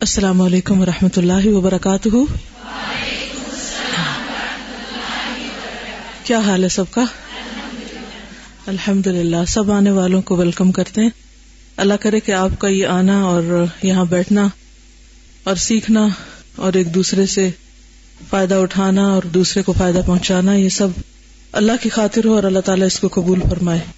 السلام علیکم و رحمۃ اللہ وبرکاتہ۔ کیا حال ہے سب کا؟ الحمد للہ سب آنے والوں کو ویلکم کرتے ہیں۔ اللہ کرے کہ آپ کا یہ آنا اور یہاں بیٹھنا اور سیکھنا اور ایک دوسرے سے فائدہ اٹھانا اور دوسرے کو فائدہ پہنچانا، یہ سب اللہ کی خاطر ہو اور اللہ تعالیٰ اس کو قبول فرمائے۔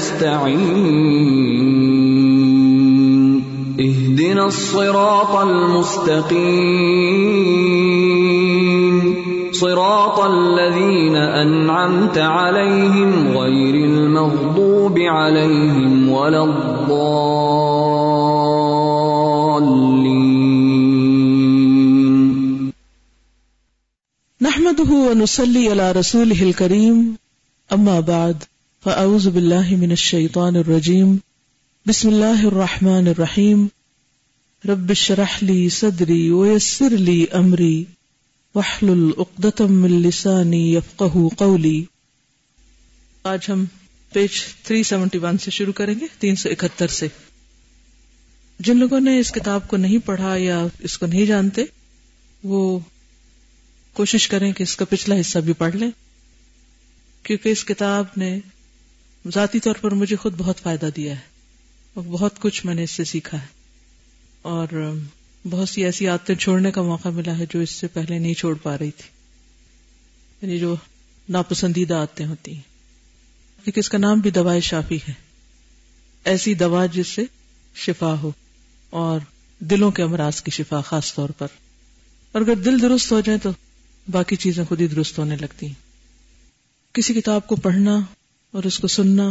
نستعين اهدنا الصراط المستقيم. صراط الذين أنعمت عليهم غير المغضوب عليهم ولا الضالين. نحمده ونصلي على رسوله الكريم. اما بعد. فاعوذ بالله من الشيطان الرجيم بسم الله الرحمن الرحيم رب اشرح لي صدري ويسر لي امري واحلل عقدة من لساني يفقهوا قولي آج ہم پیج 371 سے شروع کریں گے 371 سے۔ جن لوگوں نے اس کتاب کو نہیں پڑھا یا اس کو نہیں جانتے، وہ کوشش کریں کہ اس کا پچھلا حصہ بھی پڑھ لیں۔ کیونکہ اس کتاب نے ذاتی طور پر مجھے خود بہت فائدہ دیا ہے اور بہت کچھ میں نے اس سے سیکھا ہے اور بہت سی ایسی عادتیں چھوڑنے کا موقع ملا ہے جو اس سے پہلے نہیں چھوڑ پا رہی تھی۔ یعنی جو ناپسندیدہ عادتیں ہوتی ہیں۔ کیونکہ اس کا نام بھی دوائے شافی ہے۔ ایسی دوا جس سے شفا ہو اور دلوں کے امراض کی شفا خاص طور پر۔ اور اگر دل درست ہو جائے تو باقی چیزیں خود ہی درست ہونے لگتی ہیں۔ کسی کتاب کو پڑھنا اور اس کو سننا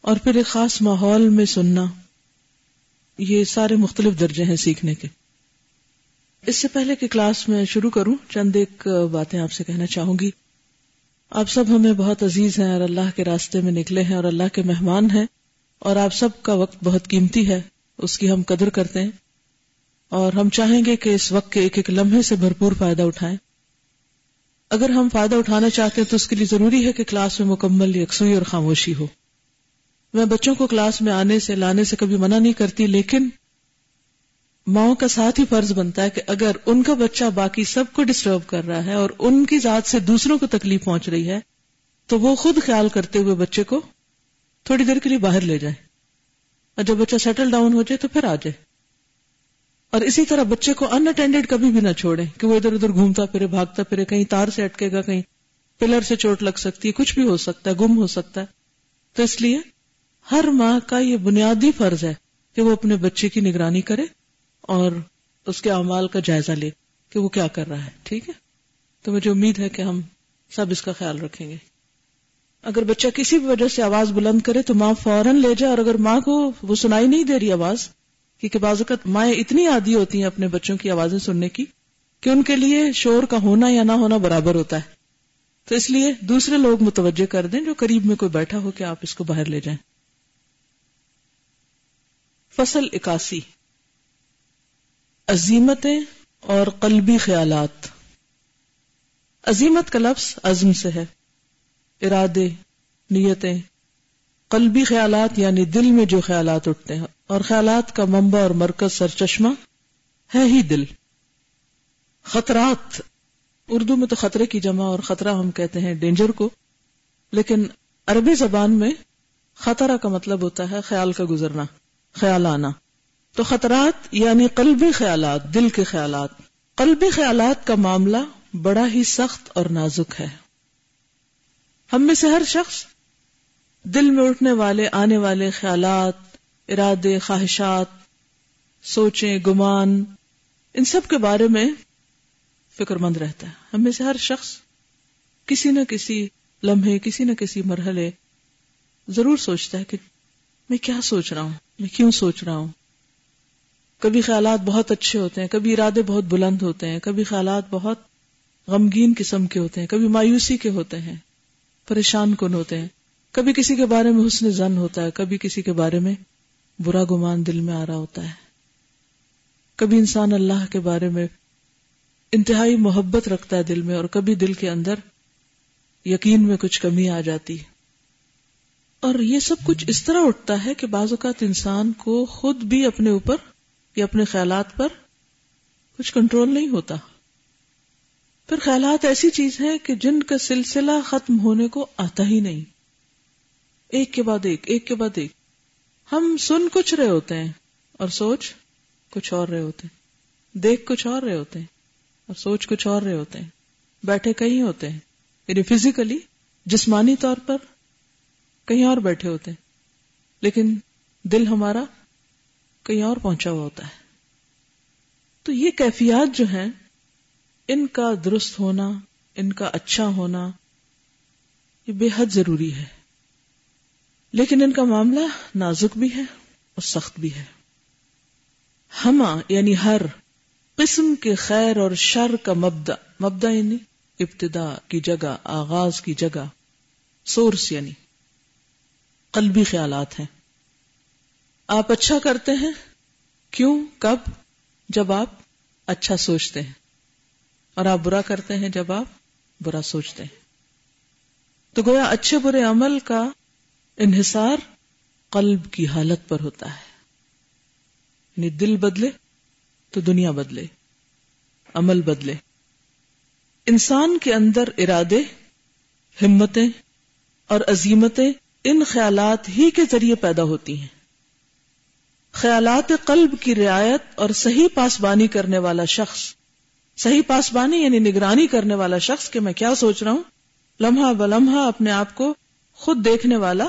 اور پھر ایک خاص ماحول میں سننا۔ یہ سارے مختلف درجے ہیں سیکھنے کے۔ اس سے پہلے کہ کلاس میں شروع کروں، چند ایک باتیں آپ سے کہنا چاہوں گی۔ آپ سب ہمیں بہت عزیز ہیں اور اللہ کے راستے میں نکلے ہیں اور اللہ کے مہمان ہیں۔ اور آپ سب کا وقت بہت قیمتی ہے۔ اس کی ہم قدر کرتے ہیں۔ اور ہم چاہیں گے کہ اس وقت کے ایک ایک لمحے سے بھرپور فائدہ اٹھائیں۔ اگر ہم فائدہ اٹھانا چاہتے ہیں تو اس کے لیے ضروری ہے کہ کلاس میں مکمل یکسوئی اور خاموشی ہو۔ میں بچوں کو کلاس میں آنے سے، لانے سے کبھی منع نہیں کرتی، لیکن ماؤں کا ساتھ ہی فرض بنتا ہے کہ اگر ان کا بچہ باقی سب کو ڈسٹرب کر رہا ہے اور ان کی ذات سے دوسروں کو تکلیف پہنچ رہی ہے، تو وہ خود خیال کرتے ہوئے بچے کو تھوڑی دیر کے لیے باہر لے جائے اور جب بچہ سیٹل ڈاؤن ہو جائے تو پھر آ جائے۔ اور اسی طرح بچے کو ان اٹینڈیڈ کبھی بھی نہ چھوڑے کہ وہ ادھر ادھر گھومتا پھرے، بھاگتا پھرے، کہیں تار سے اٹکے گا، کہیں پلر سے چوٹ لگ سکتی ہے، کچھ بھی ہو سکتا ہے، گم ہو سکتا ہے۔ تو اس لیے ہر ماں کا یہ بنیادی فرض ہے کہ وہ اپنے بچے کی نگرانی کرے اور اس کے اعمال کا جائزہ لے کہ وہ کیا کر رہا ہے، ٹھیک ہے؟ تو مجھے امید ہے کہ ہم سب اس کا خیال رکھیں گے۔ اگر بچہ کسی بھی وجہ سے آواز بلند کرے تو ماں فوراً لے جائے اور اگر ماں کو وہ سنائی نہیں دے رہی آواز کیونکہ بعض اوقات مائیں اتنی عادی ہوتی ہیں اپنے بچوں کی آوازیں سننے کی کہ ان کے لیے شور کا ہونا یا نہ ہونا برابر ہوتا ہے۔ تو اس لیے دوسرے لوگ متوجہ کر دیں جو قریب میں کوئی بیٹھا ہو کہ آپ اس کو باہر لے جائیں۔ فصل اکاسی۔ عظیمتیں اور قلبی خیالات۔ عظیمت کا لفظ عزم سے ہے۔ ارادے، نیتیں۔ قلبی خیالات یعنی دل میں جو خیالات اٹھتے ہیں اور خیالات کا منبع اور مرکز سر چشمہ ہے ہی دل۔ خطرات۔ اردو میں تو خطرے کی جمع اور خطرہ ہم کہتے ہیں ڈینجر کو، لیکن عربی زبان میں خطرہ کا مطلب ہوتا ہے خیال کا گزرنا، خیال آنا۔ تو خطرات یعنی قلبی خیالات، دل کے خیالات۔ قلبی خیالات کا معاملہ بڑا ہی سخت اور نازک ہے۔ ہم میں سے ہر شخص دل میں اٹھنے والے، آنے والے خیالات ارادے، خواہشات، سوچیں، گمان، ان سب کے بارے میں فکر مند رہتا ہے۔ ہم میں سے ہر شخص کسی نہ کسی لمحے، کسی نہ کسی مرحلے ضرور سوچتا ہے کہ میں کیا سوچ رہا ہوں، میں کیوں سوچ رہا ہوں؟ کبھی خیالات بہت اچھے ہوتے ہیں، کبھی ارادے بہت بلند ہوتے ہیں، کبھی خیالات بہت غمگین قسم کے ہوتے ہیں، کبھی مایوسی کے ہوتے ہیں، پریشان کن ہوتے ہیں۔ کبھی کسی کے بارے میں حسن زن ہوتا ہے، کبھی کسی کے بارے میں برا گمان دل میں آ رہا ہوتا ہے۔ کبھی انسان اللہ کے بارے میں انتہائی محبت رکھتا ہے دل میں اور کبھی دل کے اندر یقین میں کچھ کمی آ جاتی اور یہ سب کچھ اس طرح اٹھتا ہے کہ بعض اوقات انسان کو خود بھی اپنے اوپر یا اپنے خیالات پر کچھ کنٹرول نہیں ہوتا۔ پھر خیالات ایسی چیز ہے کہ جن کا سلسلہ ختم ہونے کو آتا ہی نہیں۔ ایک کے بعد ایک ایک کے بعد ایک۔ ہم سن کچھ رہے ہوتے ہیں اور سوچ کچھ اور رہے ہوتے ہیں۔ دیکھ کچھ اور رہے ہوتے ہیں اور سوچ کچھ اور رہے ہوتے ہیں۔ بیٹھے کہیں ہوتے ہیں۔ یعنی فزیکلی جسمانی طور پر کہیں اور بیٹھے ہوتے ہیں۔ لیکن دل ہمارا کہیں اور پہنچا ہوا ہوتا ہے۔ تو یہ کیفیات جو ہیں، ان کا درست ہونا، ان کا اچھا ہونا، یہ بے حد ضروری ہے۔ لیکن ان کا معاملہ نازک بھی ہے اور سخت بھی ہے۔ ہما یعنی ہر قسم کے خیر اور شر کا مبدا مبدا یعنی ابتدا کی جگہ، آغاز کی جگہ، سورس یعنی قلبی خیالات ہیں۔ آپ اچھا کرتے ہیں؟ کیوں؟ کب؟ جب آپ اچھا سوچتے ہیں۔ اور آپ برا کرتے ہیں جب آپ برا سوچتے ہیں۔ تو گویا اچھے برے عمل کا انحصار قلب کی حالت پر ہوتا ہے۔ یعنی دل بدلے تو دنیا بدلے، عمل بدلے۔ انسان کے اندر ارادے، ہمتیں اور عظیمتیں ان خیالات ہی کے ذریعے پیدا ہوتی ہیں۔ خیالات قلب کی رعایت اور صحیح پاسبانی کرنے والا شخص، صحیح پاسبانی یعنی نگرانی کرنے والا شخص کہ میں کیا سوچ رہا ہوں؟ لمحہ بلمحہ اپنے آپ کو خود دیکھنے والا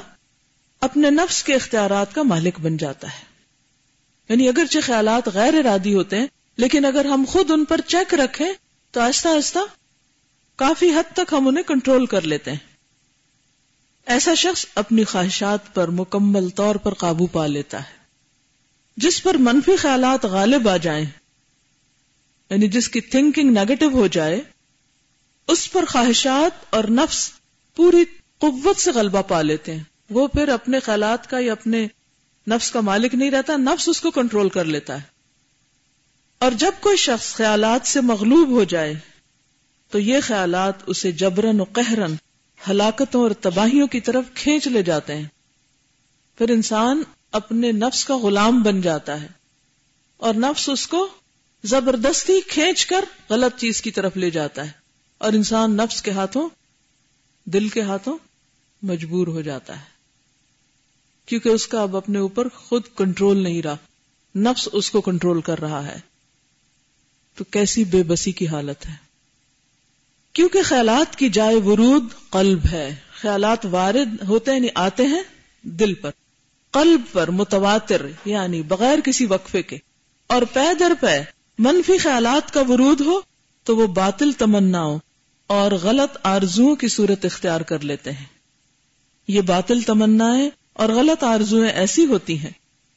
اپنے نفس کے اختیارات کا مالک بن جاتا ہے۔ یعنی اگرچہ خیالات غیر ارادی ہوتے ہیں، لیکن اگر ہم خود ان پر چیک رکھیں، تو آہستہ آہستہ کافی حد تک ہم انہیں کنٹرول کر لیتے ہیں۔ ایسا شخص اپنی خواہشات پر مکمل طور پر قابو پا لیتا ہے۔ جس پر منفی خیالات غالب آ جائیں یعنی جس کی تھنکنگ نیگیٹو ہو جائے، اس پر خواہشات اور نفس پوری قوت سے غلبہ پا لیتے ہیں۔ وہ پھر اپنے خیالات کا یا اپنے نفس کا مالک نہیں رہتا، نفس اس کو کنٹرول کر لیتا ہے۔ اور جب کوئی شخص خیالات سے مغلوب ہو جائے، تو یہ خیالات اسے جبرن و قہرن ہلاکتوں اور تباہیوں کی طرف کھینچ لے جاتے ہیں۔ پھر انسان اپنے نفس کا غلام بن جاتا ہے اور نفس اس کو زبردستی کھینچ کر غلط چیز کی طرف لے جاتا ہے اور انسان نفس کے ہاتھوں، دل کے ہاتھوں مجبور ہو جاتا ہے۔ کیونکہ اس کا اب اپنے اوپر خود کنٹرول نہیں رہا۔ نفس اس کو کنٹرول کر رہا ہے۔ تو کیسی بے بسی کی حالت ہے؟ کیونکہ خیالات کی جائے ورود قلب ہے۔ خیالات وارد ہوتے ہیں یعنی آتے ہیں دل پر۔ قلب پر متواتر یعنی بغیر کسی وقفے کے۔ اور پے در پے منفی خیالات کا ورود ہو تو وہ باطل تمناؤں اور غلط آرزو کی صورت اختیار کر لیتے ہیں۔ یہ باطل تمنا اور غلط آرزویں ایسی ہوتی ہیں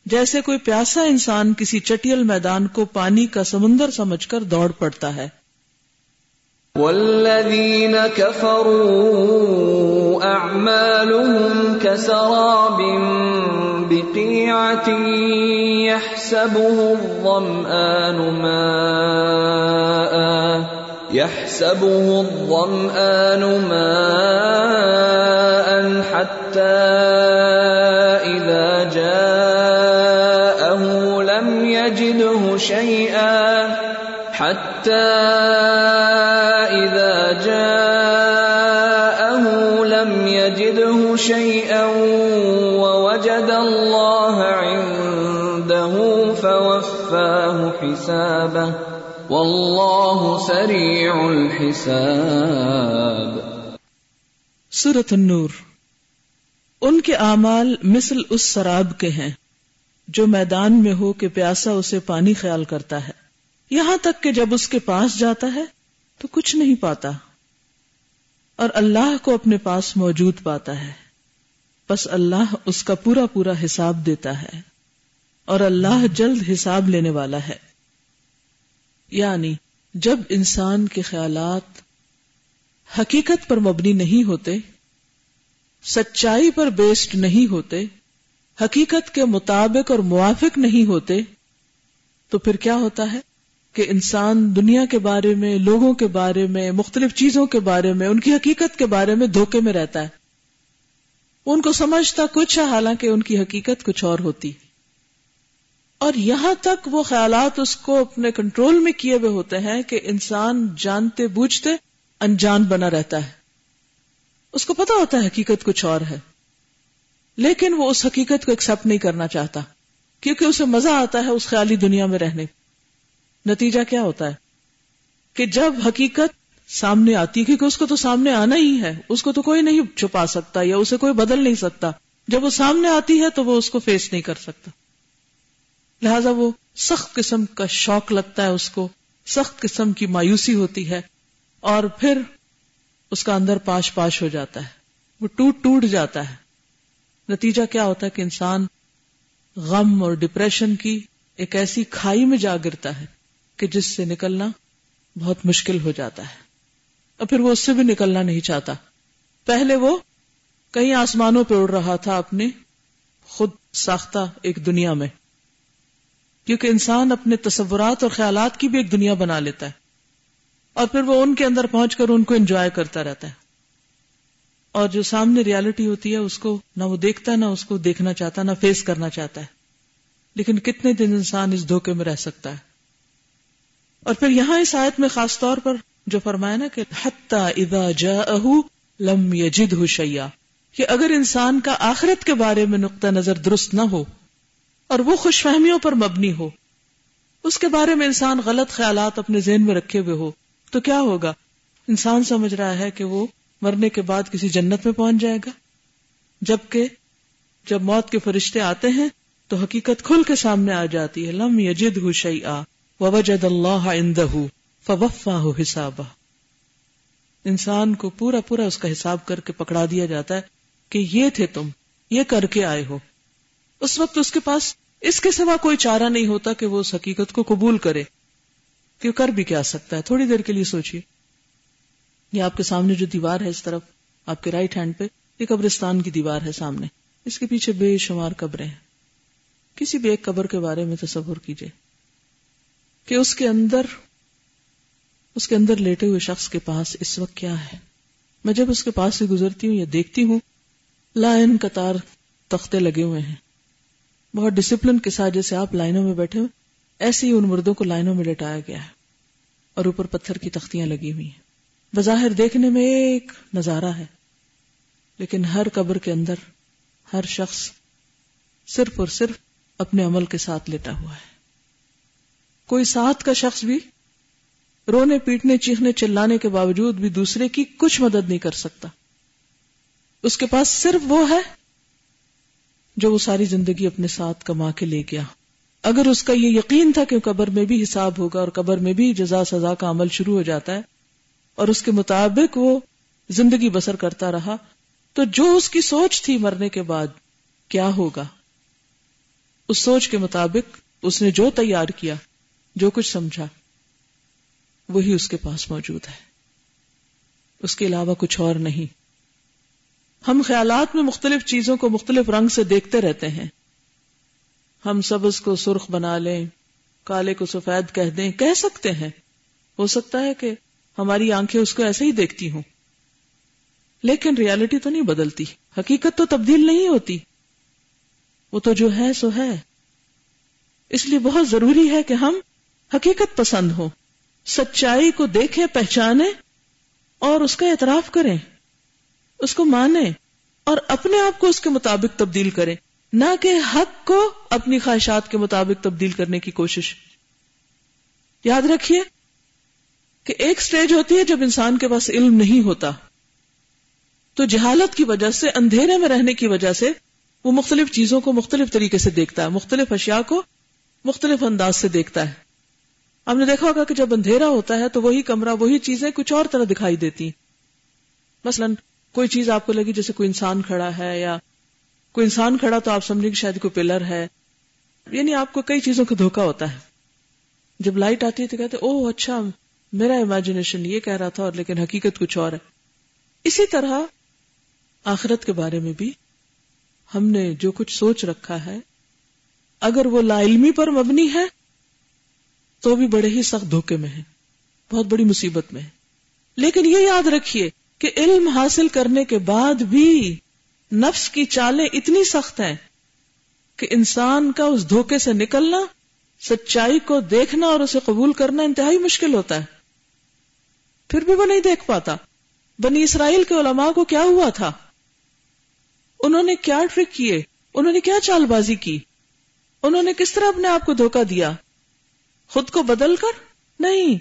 جیسے کوئی پیاسا انسان کسی چٹیل میدان کو پانی کا سمندر سمجھ کر دوڑ پڑتا ہے۔ والذین كفروا اعمالهم كسراب بقیعة يحسبه الظمآن ماء يحسبه الظمآن ماء حتى إذا جاءه لم يجده شيئا حتى إذا جاءه لم يجده شيئا والله سريع الحساب. سورة النور. ان کے اعمال مثل اس سراب کے ہیں، جو میدان میں ہو کہ پیاسا اسے پانی خیال کرتا ہے۔ یہاں تک کہ جب اس کے پاس جاتا ہے، تو کچھ نہیں پاتا۔ اور اللہ کو اپنے پاس موجود پاتا ہے۔ بس اللہ اس کا پورا پورا حساب دیتا ہے۔ اور اللہ جلد حساب لینے والا ہے۔ یعنی جب انسان کے خیالات حقیقت پر مبنی نہیں ہوتے، سچائی پر بیسڈ نہیں ہوتے، حقیقت کے مطابق اور موافق نہیں ہوتے، تو پھر کیا ہوتا ہے؟ کہ انسان دنیا کے بارے میں، لوگوں کے بارے میں، مختلف چیزوں کے بارے میں، ان کی حقیقت کے بارے میں دھوکے میں رہتا ہے۔ ان کو سمجھتا کچھ ہے، حالانکہ ان کی حقیقت کچھ اور ہوتی۔ اور یہاں تک وہ خیالات اس کو اپنے کنٹرول میں کیے ہوئے ہوتے ہیں کہ انسان جانتے بوجھتے انجان بنا رہتا ہے۔ اس کو پتا ہوتا ہے حقیقت کچھ اور ہے۔ لیکن وہ اس حقیقت کو ایکسپٹ نہیں کرنا چاہتا، کیونکہ اسے مزہ آتا ہے اس خیالی دنیا میں رہنے۔ نتیجہ کیا ہوتا ہے؟ کہ جب حقیقت سامنے آتی، کیونکہ اس کو تو سامنے آنا ہی ہے، اس کو تو کوئی نہیں چھپا سکتا یا اسے کوئی بدل نہیں سکتا۔ جب وہ سامنے آتی ہے تو وہ اس کو فیس نہیں کر سکتا۔ لہذا وہ سخت قسم کا شوق لگتا ہے اس کو، سخت قسم کی مایوسی ہوتی ہے اور پھر اس کا اندر پاش پاش ہو جاتا ہے، وہ ٹوٹ ٹوٹ جاتا ہے۔ نتیجہ کیا ہوتا ہے کہ انسان غم اور ڈپریشن کی ایک ایسی کھائی میں جا گرتا ہے کہ جس سے نکلنا بہت مشکل ہو جاتا ہے۔ اور پھر وہ اس سے بھی نکلنا نہیں چاہتا۔ پہلے وہ کہیں آسمانوں پہ اڑ رہا تھا اپنے خود ساختہ ایک دنیا میں۔ کیونکہ انسان اپنے تصورات اور خیالات کی بھی ایک دنیا بنا لیتا ہے اور پھر وہ ان کے اندر پہنچ کر ان کو انجوائے کرتا رہتا ہے۔ اور جو سامنے ریالٹی ہوتی ہے، اس کو نہ وہ دیکھتا، نہ اس کو دیکھنا چاہتا، نہ فیس کرنا چاہتا ہے۔ لیکن کتنے دن انسان اس دھوکے میں رہ سکتا ہے۔ اور پھر یہاں اس آیت میں خاص طور پر جو فرمایا نا کہ اذا جاءه لم يجده شيئا کہ اگر انسان کا آخرت کے بارے میں نقطہ نظر درست نہ ہو اور وہ خوش فہمیوں پر مبنی ہو۔ اس کے بارے میں انسان غلط خیالات اپنے ذہن میں رکھے ہوئے ہو۔ تو کیا ہوگا؟ انسان سمجھ رہا ہے کہ وہ مرنے کے بعد کسی جنت میں پہنچ جائے گا۔ جبکہ جب موت کے فرشتے آتے ہیں تو حقیقت کھل کے سامنے آ جاتی ہے۔ لم یجد ہو شعی آ وجد اللہ فوفا ہو حساب انسان کو پورا پورا اس کا حساب کر کے پکڑا دیا جاتا ہے کہ یہ تھے تم، یہ کر کے آئے ہو۔ اس وقت اس کے پاس اس کے سوا کوئی چارہ نہیں ہوتا کہ وہ اس حقیقت کو قبول کرے کہ کر بھی کیا سکتا ہے۔ تھوڑی دیر کے لیے سوچیے یہ آپ کے سامنے جو دیوار ہے اس طرف، آپ کے رائٹ ہینڈ پہ، یہ قبرستان کی دیوار ہے سامنے۔ اس کے پیچھے بے شمار قبریں ہیں۔ کسی بھی ایک قبر کے بارے میں تصور کیجیے کہ اس کے اندر، اس کے اندر لیٹے ہوئے شخص کے پاس اس وقت کیا ہے۔ میں جب اس کے پاس سے گزرتی ہوں یا دیکھتی ہوں لائن قطار تختے لگے ہوئے ہیں۔ بہت ڈسپلن کے ساتھ جیسے آپ لائنوں میں بیٹھے ہوئے ایسے ہی ان مردوں کو لائنوں میں لٹایا گیا ہے اور اوپر پتھر کی تختیاں لگی ہوئی ہیں۔ بظاہر دیکھنے میں ایک نظارہ ہے، لیکن ہر قبر کے اندر ہر شخص صرف اور صرف اپنے عمل کے ساتھ لیٹا ہوا ہے۔ کوئی ساتھ کا شخص بھی رونے، پیٹنے، چیخنے، چلانے کے باوجود بھی دوسرے کی کچھ مدد نہیں کر سکتا۔ اس کے پاس صرف وہ ہے جو وہ ساری زندگی اپنے ساتھ کما کے لے گیا۔ اگر اس کا یہ یقین تھا کہ قبر میں بھی حساب ہوگا اور قبر میں بھی جزا سزا کا عمل شروع ہو جاتا ہے اور اس کے مطابق وہ زندگی بسر کرتا رہا، تو جو اس کی سوچ تھی مرنے کے بعد، کیا ہوگا؟ اس سوچ کے مطابق اس نے جو تیار کیا، جو کچھ سمجھا، وہی اس کے پاس موجود ہے۔ اس کے علاوہ کچھ اور نہیں۔ ہم خیالات میں مختلف چیزوں کو مختلف رنگ سے دیکھتے رہتے ہیں۔ ہم سبز کو سرخ بنا لیں، کالے کو سفید کہہ دیں، کہہ سکتے ہیں۔ ہو سکتا ہے کہ ہماری آنکھیں اس کو ایسے ہی دیکھتی ہوں۔ لیکن ریالٹی تو نہیں بدلتی، حقیقت تو تبدیل نہیں ہوتی۔ وہ تو جو ہے سو ہے۔ اس لیے بہت ضروری ہے کہ ہم حقیقت پسند ہو سچائی کو دیکھیں پہچانے اور اس کا اعتراف کریں۔ اس کو مانیں اور اپنے آپ کو اس کے مطابق تبدیل کریں نہ کہ حق کو اپنی خواہشات کے مطابق تبدیل کرنے کی کوشش۔ یاد رکھیے کہ ایک سٹیج ہوتی ہے جب انسان کے پاس علم نہیں ہوتا۔ تو جہالت کی وجہ سے، اندھیرے میں رہنے کی وجہ سے وہ مختلف چیزوں کو مختلف طریقے سے دیکھتا ہے، مختلف اشیاء کو مختلف انداز سے دیکھتا ہے۔ ہم نے دیکھا ہوگا کہ جب اندھیرا ہوتا ہے تو وہی کمرہ، وہی چیزیں کچھ اور طرح دکھائی دیتی۔ مثلا کوئی چیز آپ کو لگی جیسے کوئی انسان کھڑا ہے یا کوئی انسان کھڑا تو آپ سمجھیں کہ شاید کوئی پلر ہے۔ یعنی آپ کو کئی چیزوں کا دھوکا ہوتا ہے۔ جب لائٹ آتی ہے تو کہتے او اچھا میرا امیجنیشن یہ کہہ رہا تھا اور لیکن حقیقت کچھ اور ہے۔ اسی طرح آخرت کے بارے میں بھی ہم نے جو کچھ سوچ رکھا ہے، اگر وہ لا علمی پر مبنی ہے، تو بھی بڑے ہی سخت دھوکے میں ہے، بہت بڑی مصیبت میں ہے۔ لیکن یہ یاد رکھیے کہ علم حاصل کرنے کے بعد بھی نفس کی چالیں اتنی سخت ہیں کہ انسان کا اس دھوکے سے نکلنا، سچائی کو دیکھنا اور اسے قبول کرنا انتہائی مشکل ہوتا ہے۔ پھر بھی وہ نہیں دیکھ پاتا۔ بنی اسرائیل کے علماء کو کیا ہوا تھا؟ انہوں نے کیا ٹرک کیے؟ انہوں نے کیا چال بازی کی؟ انہوں نے کس طرح اپنے آپ کو دھوکا دیا؟ خود کو بدل کر؟ نہیں،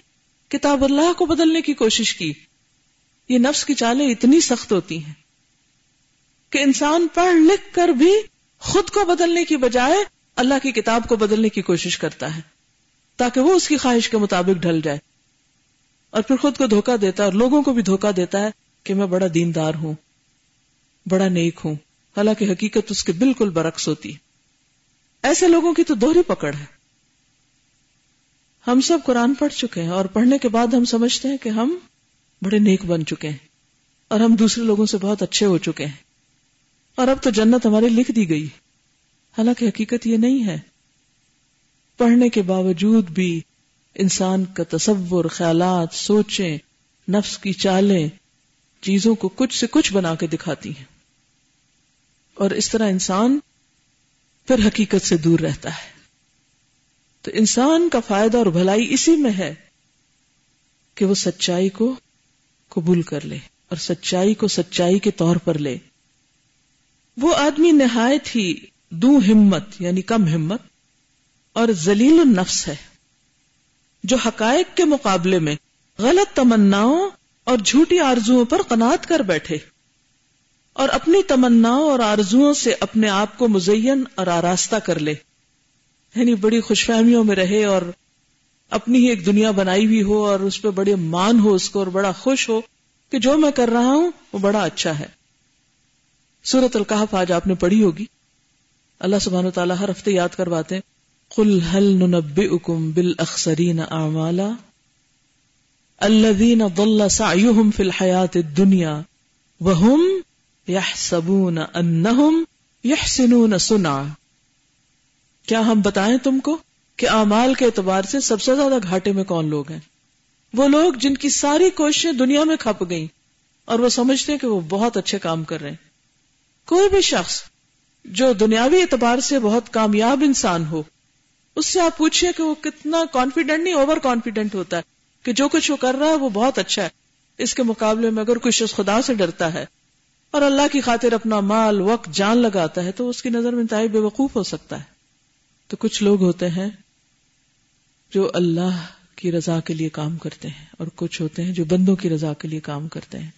کتاب اللہ کو بدلنے کی کوشش کی۔ یہ نفس کی چالیں اتنی سخت ہوتی ہیں کہ انسان پڑھ لکھ کر بھی خود کو بدلنے کی بجائے اللہ کی کتاب کو بدلنے کی کوشش کرتا ہے تاکہ وہ اس کی خواہش کے مطابق ڈھل جائے اور پھر خود کو دھوکا دیتا ہے اور لوگوں کو بھی دھوکا دیتا ہے کہ میں بڑا دیندار ہوں، بڑا نیک ہوں۔ حالانکہ حقیقت اس کے بالکل برعکس ہوتی ہے۔ ایسے لوگوں کی تو دوہری پکڑ ہے۔ ہم سب قرآن پڑھ چکے ہیں اور پڑھنے کے بعد ہم سمجھتے ہیں کہ ہم بڑے نیک بن چکے ہیں اور ہم دوسرے لوگوں سے بہت اچھے ہو چکے ہیں اور اب تو جنت ہمارے لکھ دی گئی حالانکہ حقیقت یہ نہیں ہے۔ پڑھنے کے باوجود بھی انسان کا تصور، خیالات، سوچیں، نفس کی چالیں چیزوں کو کچھ سے کچھ بنا کے دکھاتی ہیں۔ اور اس طرح انسان پھر حقیقت سے دور رہتا ہے۔ تو انسان کا فائدہ اور بھلائی اسی میں ہے کہ وہ سچائی کو قبول کر لے اور سچائی کو سچائی کے طور پر لے۔ وہ آدمی نہایت ہی دو ہمت یعنی کم ہمت اور ذلیل النفس ہے، جو حقائق کے مقابلے میں غلط تمناؤں اور جھوٹی آرزوؤں پر قناعت کر بیٹھے اور اپنی تمناؤں اور آرزوؤں سے اپنے آپ کو مزین اور آراستہ کر لے۔ یعنی بڑی خوش فہمیوں میں رہے اور اپنی ہی ایک دنیا بنائی ہوئی ہو اور اس پہ بڑے مان ہو اس کو اور بڑا خوش ہو کہ جو میں کر رہا ہوں وہ بڑا اچھا ہے۔ سورت القحف آج آپ نے پڑھی ہوگی۔ اللہ سبحان و تعالیٰ ہر ہفتے یاد کرواتے قل هل ننبئكم بالاخسرین اعمالا الذين ضل سعيهم في الحياة الدنيا وهم يحسبون انهم يحسنون صنعا۔ کیا ہم بتائیں تم کو؟ کہ اعمال کے اعتبار سے سب سے زیادہ گھاٹے میں کون لوگ ہیں؟ وہ لوگ جن کی ساری کوششیں دنیا میں کھپ گئیں اور وہ سمجھتے ہیں کہ وہ بہت اچھے کام کر رہے ہیں۔ کوئی بھی شخص جو دنیاوی اعتبار سے بہت کامیاب انسان ہو، اس سے آپ پوچھئے کہ وہ کتنا کانفیڈنٹ نہیں اوور کانفیڈنٹ ہوتا ہے کہ جو کچھ وہ کر رہا ہے وہ بہت اچھا ہے۔ اس کے مقابلے میں اگر کوئی شخص خدا سے ڈرتا ہے اور اللہ کی خاطر اپنا مال، وقت، جان لگاتا ہے تو اس کی نظر میں انتہائی بے وقوف ہو سکتا ہے۔ تو کچھ لوگ ہوتے ہیں جو اللہ کی رضا کے لیے کام کرتے ہیں اور کچھ ہوتے ہیں جو بندوں کی رضا کے لیے کام کرتے ہیں۔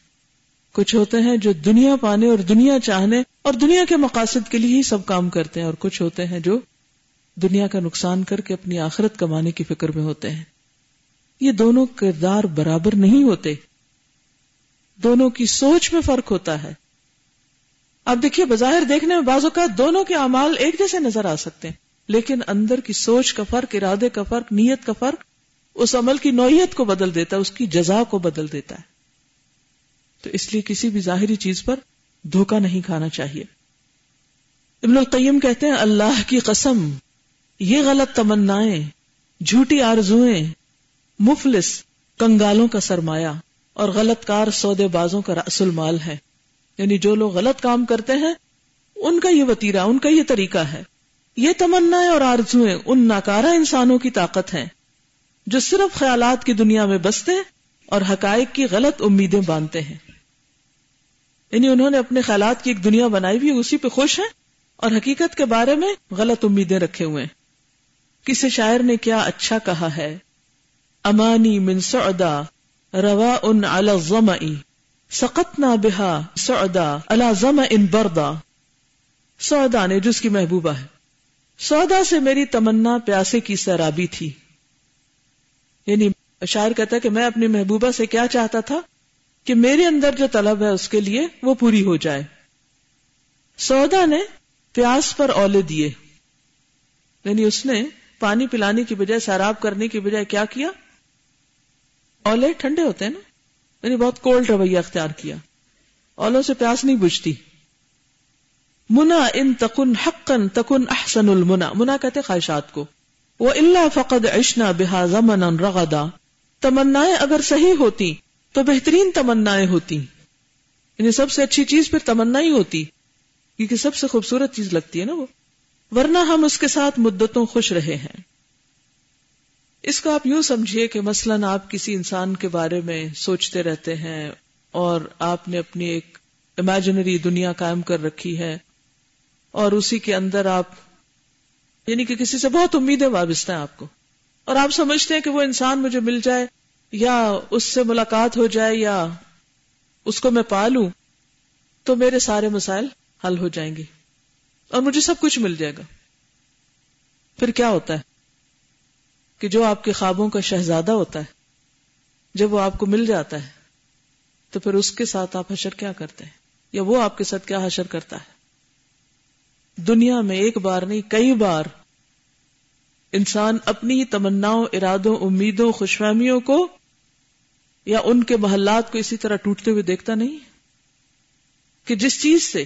کچھ ہوتے ہیں جو دنیا پانے اور دنیا چاہنے اور دنیا کے مقاصد کے لیے ہی سب کام کرتے ہیں اور کچھ ہوتے ہیں جو دنیا کا نقصان کر کے اپنی آخرت کمانے کی فکر میں ہوتے ہیں۔ یہ دونوں کردار برابر نہیں ہوتے۔ دونوں کی سوچ میں فرق ہوتا ہے۔ اب دیکھیے، بظاہر دیکھنے میں بعض اوقات دونوں کے اعمال ایک جیسے نظر آ سکتے ہیں۔ لیکن اندر کی سوچ کا فرق، ارادے کا فرق، نیت کا فرق اس عمل کی نوعیت کو بدل دیتا ہے، اس کی جزا کو بدل دیتا ہے۔ تو اس لیے کسی بھی ظاہری چیز پر دھوکا نہیں کھانا چاہیے۔ ابن القیم کہتے ہیں، اللہ کی قسم، یہ غلط تمنائیں، جھوٹی آرزویں مفلس، کنگالوں کا سرمایہ اور غلط کار سودے بازوں کا اصل مال ہے۔ یعنی جو لوگ غلط کام کرتے ہیں، ان کا یہ وطیرہ ان کا یہ طریقہ ہے۔ یہ تمنا اور آرزویں ان ناکارہ انسانوں کی طاقت ہیں جو صرف خیالات کی دنیا میں بستے اور حقائق کی غلط امیدیں باندھتے ہیں۔ یعنی انہوں نے اپنے خیالات کی ایک دنیا بنائی ہوئی، اسی پہ خوش ہیں اور حقیقت کے بارے میں غلط امیدیں رکھے ہوئے ہیں۔ کسی شاعر نے کیا اچھا کہا ہے؟ امانی من سعدا روا ان الزمئی سقتنا بہا سعدا الزم ان بردا۔ سودا نے جس کی محبوبہ ہے۔ سودا سے میری تمنا پیاسے کی سرابی تھی۔ یعنی شاعر کہتا ہے کہ میں اپنی محبوبہ سے کیا چاہتا تھا؟ کہ میرے اندر جو طلب ہے اس کے لیے وہ پوری ہو جائے۔ سودا نے پیاس پر اولے دیے۔ یعنی اس نے پانی پلانے کی بجائے سیراب کرنے کی بجائے کیا کیا؟ اولے ٹھنڈے ہوتے ہیں نا۔ یعنی بہت کولڈ رویہ اختیار کیا۔ اولوں سے پیاس نہیں بجتی منا ان تکن حقن تکن احسن المنا۔ منا کہتے خواہشات کو۔ وہ اللہ فقد اشنا بحاظ من رغدا۔ تمنا اگر صحیح ہوتی تو بہترین تمنا ہوتی۔ یعنی سب سے اچھی چیز پھر تمنا ہی ہوتی۔ کیونکہ سب سے خوبصورت چیز لگتی ہے نا وہ۔ ورنہ ہم اس کے ساتھ مدتوں خوش رہے ہیں۔ اس کو آپ یوں سمجھیے کہ مثلاً آپ کسی انسان کے بارے میں سوچتے رہتے ہیں اور آپ نے اپنی ایک امیجنری دنیا قائم کر رکھی ہے۔ اور اسی کے اندر آپ یعنی کہ کسی سے بہت امیدیں وابستہ ہیں آپ کو۔ اور آپ سمجھتے ہیں کہ وہ انسان مجھے مل جائے، یا اس سے ملاقات ہو جائے، یا اس کو میں پالوں، تو میرے سارے مسائل حل ہو جائیں گے۔ اور مجھے سب کچھ مل جائے گا۔ پھر کیا ہوتا ہے؟ کہ جو آپ کے خوابوں کا شہزادہ ہوتا ہے، جب وہ آپ کو مل جاتا ہے، تو پھر اس کے ساتھ آپ حشر کیا کرتے ہیں؟ یا وہ آپ کے ساتھ کیا حشر کرتا ہے؟ دنیا میں ایک بار نہیں، کئی بار انسان اپنی تمناؤں، ارادوں، امیدوں، خوشفہمیوں کو یا ان کے محلات کو اسی طرح ٹوٹتے ہوئے دیکھتا نہیں۔ کہ جس چیز سے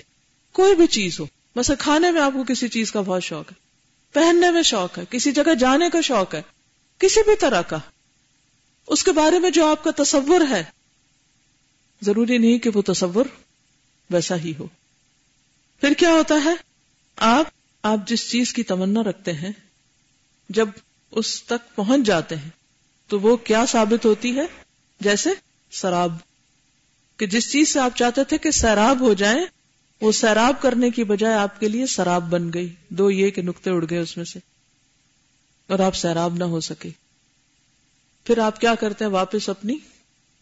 کوئی بھی چیز ہو، مثلا کھانے میں آپ کو کسی چیز کا بہت شوق ہے، پہننے میں شوق ہے، کسی جگہ جانے کا شوق ہے، کسی بھی طرح کا، اس کے بارے میں جو آپ کا تصور ہے، ضروری نہیں کہ وہ تصور ویسا ہی ہو۔ پھر کیا ہوتا ہے؟ آپ آپ جس چیز کی تمنا رکھتے ہیں، جب اس تک پہنچ جاتے ہیں، تو وہ کیا ثابت ہوتی ہے؟ جیسے سراب۔ کہ جس چیز سے آپ چاہتے تھے کہ سیراب ہو جائیں وہ سیراب کرنے کی بجائے آپ کے لیے سراب بن گئی۔ دو یہ کہ نقطے اڑ گئے اس میں سے۔ اور آپ سیراب نہ ہو سکے۔ پھر آپ کیا کرتے ہیں؟ واپس اپنی،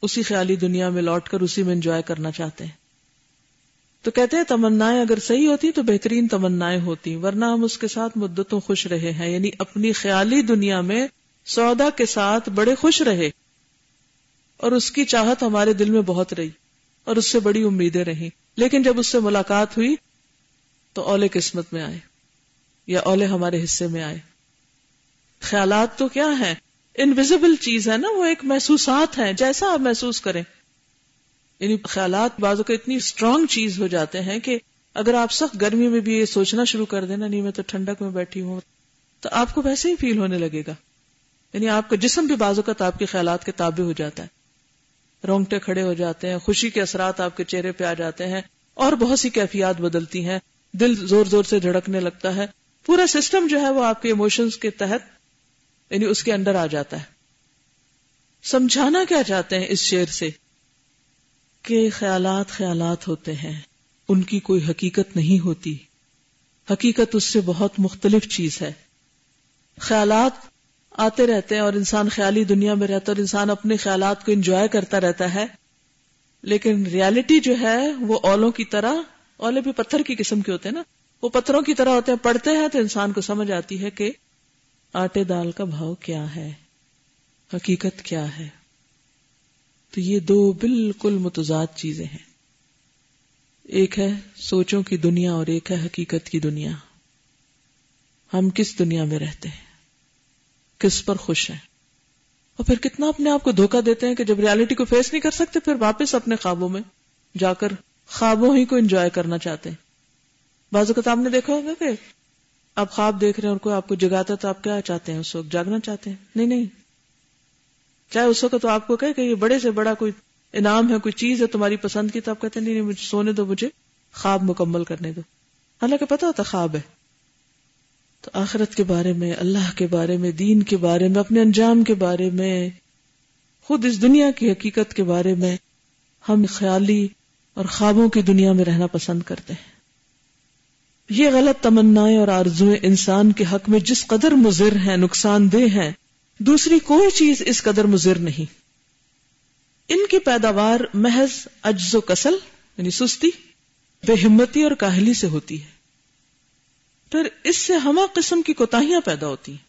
اسی خیالی دنیا میں لوٹ کر اسی میں انجوائے کرنا چاہتے ہیں۔ تو کہتے ہیں تمنائیں اگر صحیح ہوتی تو بہترین تمنائیں ہوتی، ورنہ ہم اس کے ساتھ مدتوں خوش رہے ہیں یعنی اپنی خیالی دنیا میں سودا کے ساتھ بڑے خوش رہے۔ اور اس کی چاہت ہمارے دل میں بہت رہی اور اس سے بڑی امیدیں رہی لیکن جب اس سے ملاقات ہوئی تو اولے قسمت میں آئے، یا اولے ہمارے حصے میں آئے۔ خیالات تو کیا ہے انویزیبل چیز ہے نا، وہ ایک محسوسات ہیں، جیسا آپ محسوس کریں۔ یعنی خیالات بازو کا اتنی اسٹرانگ چیز ہو جاتے ہیں کہ اگر آپ سخت گرمی میں بھی یہ سوچنا شروع کر دینا نہیں، میں تو ٹھنڈک میں بیٹھی ہوں، تو آپ کو ویسے ہی فیل ہونے لگے گا۔ یعنی آپ کا جسم بھی بازو کا آپ کے خیالات کے تابع ہو جاتا ہے۔ رونگٹے کھڑے ہو جاتے ہیں، خوشی کے اثرات آپ کے چہرے پہ آ جاتے ہیں اور بہت سی کیفیات بدلتی ہیں۔ دل زور زور سے جھڑکنے لگتا ہے۔ پورا سسٹم جو ہے وہ آپ کے ایموشنز کے تحت یعنی اس کے اندر آ جاتا ہے۔ سمجھانا کیا چاہتے ہیں اس شعر سے؟ کہ خیالات خیالات ہوتے ہیں۔ ان کی کوئی حقیقت نہیں ہوتی۔ حقیقت اس سے بہت مختلف چیز ہے۔ خیالات آتے رہتے ہیں اور انسان خیالی دنیا میں رہتا ہے اور انسان اپنے خیالات کو انجوائے کرتا رہتا ہے۔ لیکن ریالٹی جو ہے وہ اولوں کی طرح، اولے بھی پتھر کی قسم کے ہوتے ہیں نا۔ وہ پتھروں کی طرح ہوتے ہیں، پڑھتے ہیں تو انسان کو سمجھ آتی ہے کہ آٹے دال کا بھاؤ کیا ہے؟ حقیقت کیا ہے؟ تو یہ دو بالکل متضاد چیزیں ہیں۔ ایک ہے سوچوں کی دنیا اور ایک ہے حقیقت کی دنیا۔ ہم کس دنیا میں رہتے ہیں؟ کس پر خوش ہیں؟ اور پھر کتنا اپنے آپ کو دھوکا دیتے ہیں کہ جب ریالٹی کو فیس نہیں کر سکتے، پھر واپس اپنے خوابوں میں جا کر خوابوں ہی کو انجوائے کرنا چاہتے ہیں۔ بازو کا آپ نے دیکھا ہوگا کہ آپ خواب دیکھ رہے ہیں اور کوئی آپ کو جگاتا تو آپ کیا چاہتے ہیں؟ اس وقت جاگنا چاہتے ہیں؟ نہیں نہیں۔ چاہے اس وقت تو آپ کو کہ یہ بڑے سے بڑا کوئی انعام ہے، کوئی چیز ہے تمہاری پسند کی، تو آپ کہتے ہیں، نہیں نہیں، مجھے سونے دو، مجھے خواب مکمل کرنے دو۔ حالانکہ پتا ہوتا خواب ہے۔ تو آخرت کے بارے میں، اللہ کے بارے میں، دین کے بارے میں، اپنے انجام کے بارے میں، خود اس دنیا کی حقیقت کے بارے میں ہم خیالی اور خوابوں کی دنیا میں رہنا پسند کرتے ہیں۔ یہ غلط تمنائیں اور آرزویں انسان کے حق میں جس قدر مضر ہیں، نقصان دہ ہیں دوسری کوئی چیز اس قدر مضر نہیں۔ ان کی پیداوار محض اجز و کسل یعنی سستی، بے ہمتی اور کاہلی سے ہوتی ہے۔ پھر اس سے ہما قسم کی کوتاہیاں پیدا ہوتی ہیں۔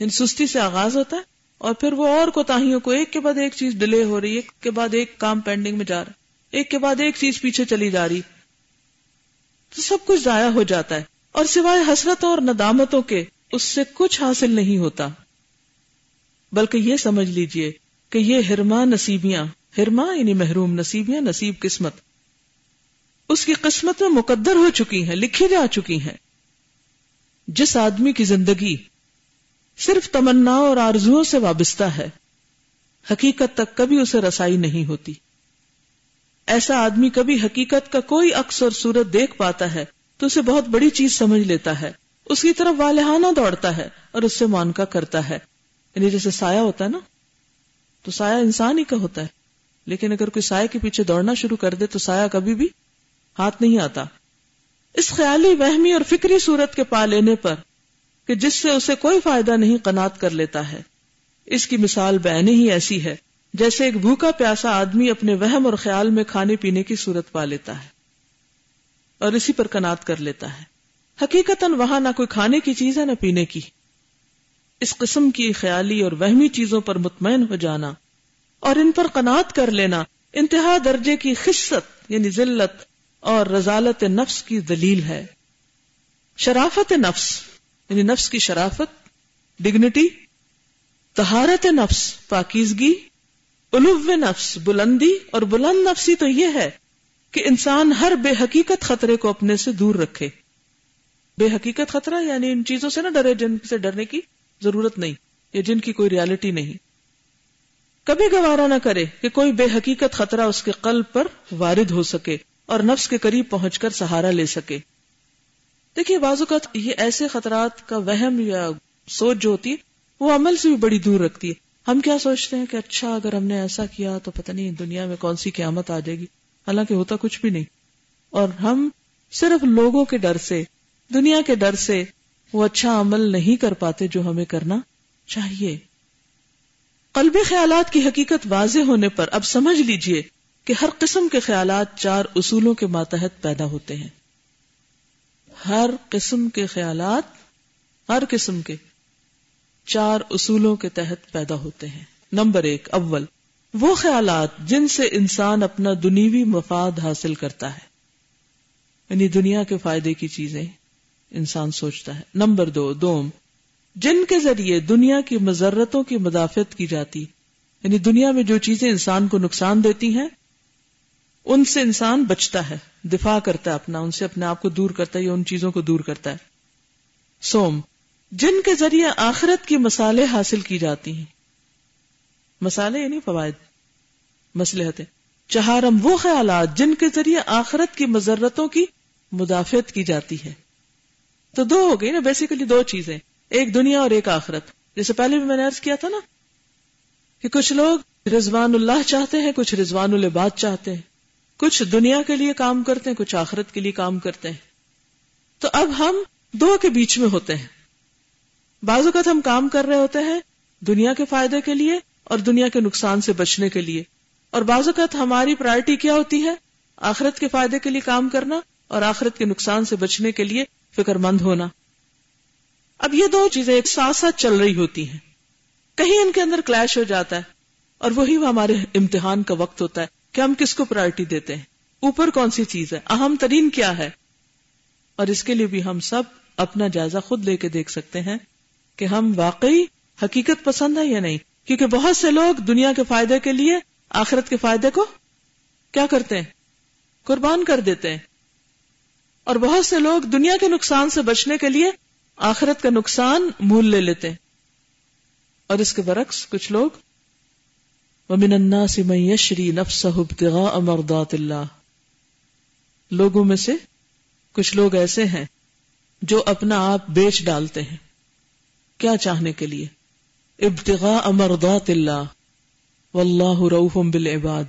یعنی سستی سے آغاز ہوتا ہے اور پھر وہ اور کوتاہیوں کو ایک کے بعد ایک چیز ڈیلے ہو رہی ہے ایک کے بعد ایک کام پینڈنگ میں جا رہا، ایک کے بعد ایک چیز پیچھے چلی جا رہی۔ تو سب کچھ ضائع ہو جاتا ہے۔ اور سوائے حسرتوں اور ندامتوں کے اس سے کچھ حاصل نہیں ہوتا۔ بلکہ یہ سمجھ لیجیے کہ یہ ہرما نصیبیاں ہرما یعنی محروم نصیبیاں، نصیب قسمت۔ اس کی قسمت میں مقدر ہو چکی ہیں، لکھی جا چکی ہیں۔ جس آدمی کی زندگی صرف تمنا اور آرزو سے وابستہ ہے، حقیقت تک کبھی اسے رسائی نہیں ہوتی۔ ایسا آدمی کبھی حقیقت کا کوئی عکس اور صورت دیکھ پاتا ہے تو اسے بہت بڑی چیز سمجھ لیتا ہے۔ اس کی طرف والہانہ دوڑتا ہے اور اس سے مانکا کرتا ہے۔ یعنی جیسے سایہ ہوتا ہے نا، تو سایہ انسان ہی کا ہوتا ہے۔ لیکن اگر کوئی سائے کے پیچھے دوڑنا شروع کر دے تو سایہ کبھی بھی ہاتھ نہیں آتا۔ اس خیالی، وہمی اور فکری صورت کے پا لینے پر کہ جس سے اسے کوئی فائدہ نہیں قناط کر لیتا ہے۔ اس کی مثال بہن ہی ایسی ہے، جیسے ایک بھوکا، پیاسا آدمی اپنے وہم اور خیال میں کھانے پینے کی صورت پا لیتا ہے اور اسی پر کنات کر لیتا ہے۔ حقیقت وہاں نہ کوئی کھانے کی چیز ہے، نہ پینے کی۔ اس قسم کی خیالی اور وہمی چیزوں پر مطمئن ہو جانا اور ان پر قناعت کر لینا انتہا درجے کی خصت یعنی ذلت اور رضالت نفس کی دلیل ہے۔ شرافت نفس یعنی نفس کی شرافت ڈگنیٹی تہارت نفس، پاکیزگی الو نفس، بلندی اور بلند نفسی تو یہ ہے کہ انسان ہر بے حقیقت خطرے کو اپنے سے دور رکھے۔ بے حقیقت خطرہ یعنی ان چیزوں سے نہ ڈرے جن سے ڈرنے کی۔ ضرورت نہیں، یا جن کی کوئی ریالٹی نہیں۔ کبھی گوارا نہ کرے کہ کوئی بے حقیقت خطرہ اس کے قلب پر وارد ہو سکے اور نفس کے قریب پہنچ کر سہارا لے سکے۔ دیکھیے بازو کا یہ ایسے خطرات کا وہم یا سوچ جو ہوتی ہے وہ عمل سے بھی بڑی دور رکھتی ہے۔ ہم کیا سوچتے ہیں کہ اچھا اگر ہم نے ایسا کیا تو پتہ نہیں دنیا میں کون سی قیامت آ جائے گی۔ حالانکہ ہوتا کچھ بھی نہیں۔ اور ہم صرف لوگوں کے ڈر سے، دنیا کے ڈر سے وہ اچھا عمل نہیں کر پاتے جو ہمیں کرنا چاہیے۔ قلبی خیالات کی حقیقت واضح ہونے پر اب سمجھ لیجیے کہ ہر قسم کے خیالات چار اصولوں کے ماتحت پیدا ہوتے ہیں۔ ہر قسم کے خیالات ہر قسم کے چار اصولوں کے تحت پیدا ہوتے ہیں۔ نمبر ایک، اول، وہ خیالات جن سے انسان اپنا دنیوی مفاد حاصل کرتا ہے۔ یعنی دنیا کے فائدے کی چیزیں۔ انسان سوچتا ہے۔ نمبر دو، دوم۔ جن کے ذریعے دنیا کی مذرتوں کی مدافعت کی جاتی یعنی دنیا میں جو چیزیں انسان کو نقصان دیتی ہیں، ان سے انسان بچتا ہے، دفاع کرتا ہے اپنا، ان سے اپنے آپ کو دور کرتا ہے یا ان چیزوں کو دور کرتا ہے۔ سوم۔ جن کے ذریعے آخرت کی مسالے حاصل کی جاتی ہیں۔ مسالے یعنی فوائد مسلحتیں چہارم وہ خیالات جن کے ذریعے آخرت کی مذرتوں کی مدافعت کی جاتی ہے۔ تو دو ہو گئی نا بیسیکلی دو چیزیں، ایک دنیا اور ایک آخرت۔ جیسے پہلے بھی میں نے کیا تھا نا کہ کچھ لوگ رضوان اللہ چاہتے ہیں، کچھ رضوان العباد چاہتے ہیں۔ کچھ دنیا کے لیے کام کرتے ہیں، کچھ آخرت کے لیے کام کرتے ہیں۔ تو اب ہم دو کے بیچ میں ہوتے ہیں۔ بعض اوقات ہم کام کر رہے ہوتے ہیں دنیا کے فائدے کے لیے اور دنیا کے نقصان سے بچنے کے لیے۔ اور بعض اوقات ہماری پرائرٹی کیا ہوتی ہے؟ آخرت کے فائدے کے لیے کام کرنا اور آخرت کے نقصان سے بچنے کے لیے۔ فکر مند ہونا۔ اب یہ دو چیزیں ایک ساتھ ساتھ چل رہی ہوتی ہیں۔ کہیں ان کے اندر کلیش ہو جاتا ہے اور وہی وہ ہمارے امتحان کا وقت ہوتا ہے کہ ہم کس کو پرائرٹی دیتے ہیں۔ اوپر کون سی چیز ہے؟ اہم ترین کیا ہے؟ اور اس کے لیے بھی ہم سب اپنا جائزہ خود لے کے دیکھ سکتے ہیں کہ ہم واقعی حقیقت پسند ہے یا نہیں۔ کیونکہ بہت سے لوگ دنیا کے فائدے کے لیے آخرت کے فائدے کو کیا کرتے ہیں؟ قربان کر دیتے ہیں۔ اور بہت سے لوگ دنیا کے نقصان سے بچنے کے لیے آخرت کا نقصان مول لے لیتے ہیں۔ اور اس کے برعکس کچھ لوگ، ومن الناس من یشری نفسه ابتغاء مرضات اللہ لوگوں میں سے کچھ لوگ ایسے ہیں جو اپنا آپ بیچ ڈالتے ہیں۔ کیا چاہنے کے لیے؟ ابتغاء مرضات اللہ واللہ روح بالعباد۔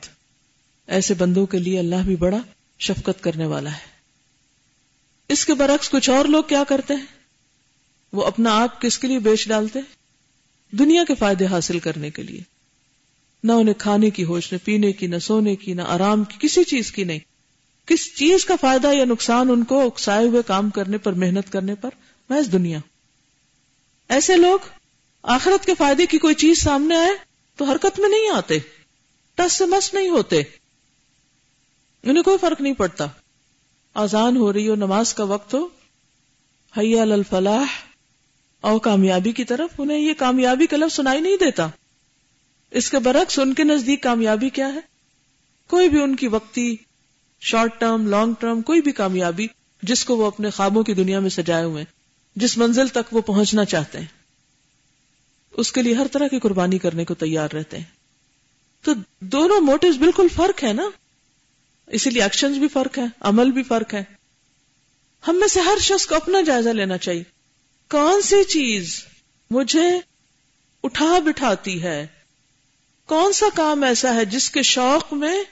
ایسے بندوں کے لیے اللہ بھی بڑا شفقت کرنے والا ہے۔ اس کے برعکس کچھ اور لوگ کیا کرتے ہیں؟ وہ اپنا آپ کس کے لیے بیچ ڈالتے ہیں؟ دنیا کے فائدے حاصل کرنے کے لیے۔ نہ انہیں کھانے کی ہوش، نہ پینے کی، نہ سونے کی، نہ آرام کی، کسی چیز کی نہیں۔ کس چیز کا فائدہ یا نقصان ان کو اکسائے ہوئے کام کرنے پر، محنت کرنے پر؟ محض دنیا ایسے لوگ آخرت کے فائدے کی کوئی چیز سامنے آئے تو حرکت میں نہیں آتے، ٹس سے مس نہیں ہوتے۔ انہیں کوئی فرق نہیں پڑتا۔ آزان ہو رہی ہو، نماز کا وقت ہو، حیا الفلاح اور کامیابی کی طرف، انہیں یہ کامیابی کا لفظ سنائی نہیں دیتا۔ اس کے برعکس ان کے نزدیک کامیابی کیا ہے؟ کوئی بھی ان کی وقتی شارٹ ٹرم لانگ ٹرم کوئی بھی کامیابی، جس کو وہ اپنے خوابوں کی دنیا میں سجائے ہوئے، جس منزل تک وہ پہنچنا چاہتے ہیں۔ اس کے لیے ہر طرح کی قربانی کرنے کو تیار رہتے ہیں۔ تو دونوں موٹیو بالکل فرق ہے نا؟ اسی لیے ایکشن بھی فرق ہے عمل بھی فرق ہے ہم میں سے ہر شخص کو اپنا جائزہ لینا چاہیے۔ کون سی چیز مجھے اٹھا بٹھاتی ہے؟ کون سا کام ایسا ہے جس کے شوق میں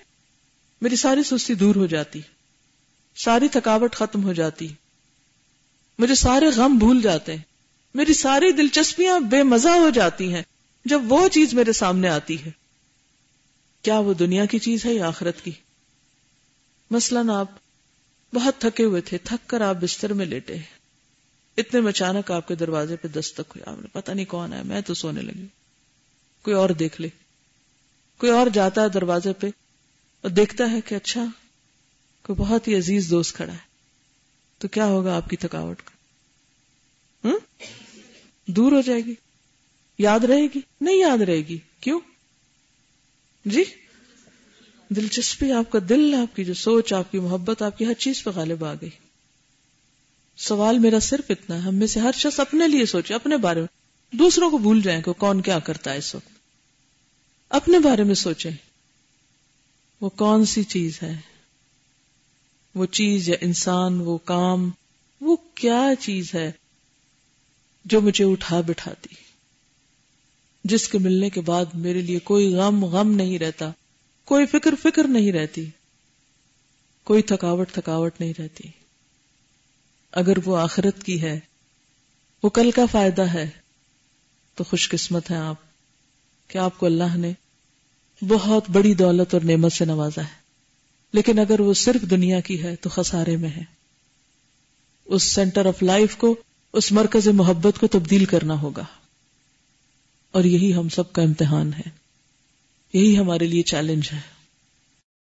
میری ساری سستی دور ہو جاتی، ساری تھکاوٹ ختم ہو جاتی، مجھے سارے غم بھول جاتے ہیں میری ساری دلچسپیاں بے مزہ ہو جاتی ہیں جب وہ چیز میرے سامنے آتی ہے۔ کیا وہ دنیا کی چیز ہے یا آخرت کی؟ مثلاً آپ بہت تھکے ہوئے تھے، تھک کر آپ بستر میں لیٹے۔ اتنے میں اچانک آپ کے دروازے پہ دستک ہوئی۔ آپ نے پتا نہیں کون ہے، میں تو سونے لگی۔ کوئی اور دیکھ لے۔ کوئی اور جاتا ہے دروازے پہ اور دیکھتا ہے کہ اچھا کوئی بہت ہی عزیز دوست کھڑا ہے۔ تو کیا ہوگا آپ کی تھکاوٹ کا؟ دور ہو جائے گی۔ یاد رہے گی؟ نہیں یاد رہے گی۔ کیوں؟ جی؟ دلچسپی آپ کا دل، آپ کی جو سوچ، آپ کی محبت، آپ کی ہر چیز پہ غالب آ گئی۔ سوال میرا صرف اتنا ہے، ہم میں سے ہر شخص اپنے لیے سوچے، اپنے بارے میں۔ دوسروں کو بھول جائیں کہ کون کیا کرتا ہے اس وقت۔ اپنے بارے میں سوچیں، وہ کون سی چیز ہے؟ وہ چیز یا انسان، وہ کام، وہ کیا چیز ہے جو مجھے اٹھا بٹھاتی جس کے ملنے کے بعد میرے لیے کوئی غم غم نہیں رہتا۔ کوئی فکر فکر نہیں رہتی۔ کوئی تھکاوٹ تھکاوٹ نہیں رہتی۔ اگر وہ آخرت کی ہے، وہ کل کا فائدہ ہے۔ تو خوش قسمت ہے آپ کہ آپ کو اللہ نے بہت بڑی دولت اور نعمت سے نوازا ہے۔ لیکن اگر وہ صرف دنیا کی ہے، تو خسارے میں ہے۔ اس سینٹر آف لائف کو، اس مرکز محبت کو تبدیل کرنا ہوگا۔ اور یہی ہم سب کا امتحان ہے۔ یہی ہمارے لیے چیلنج ہے۔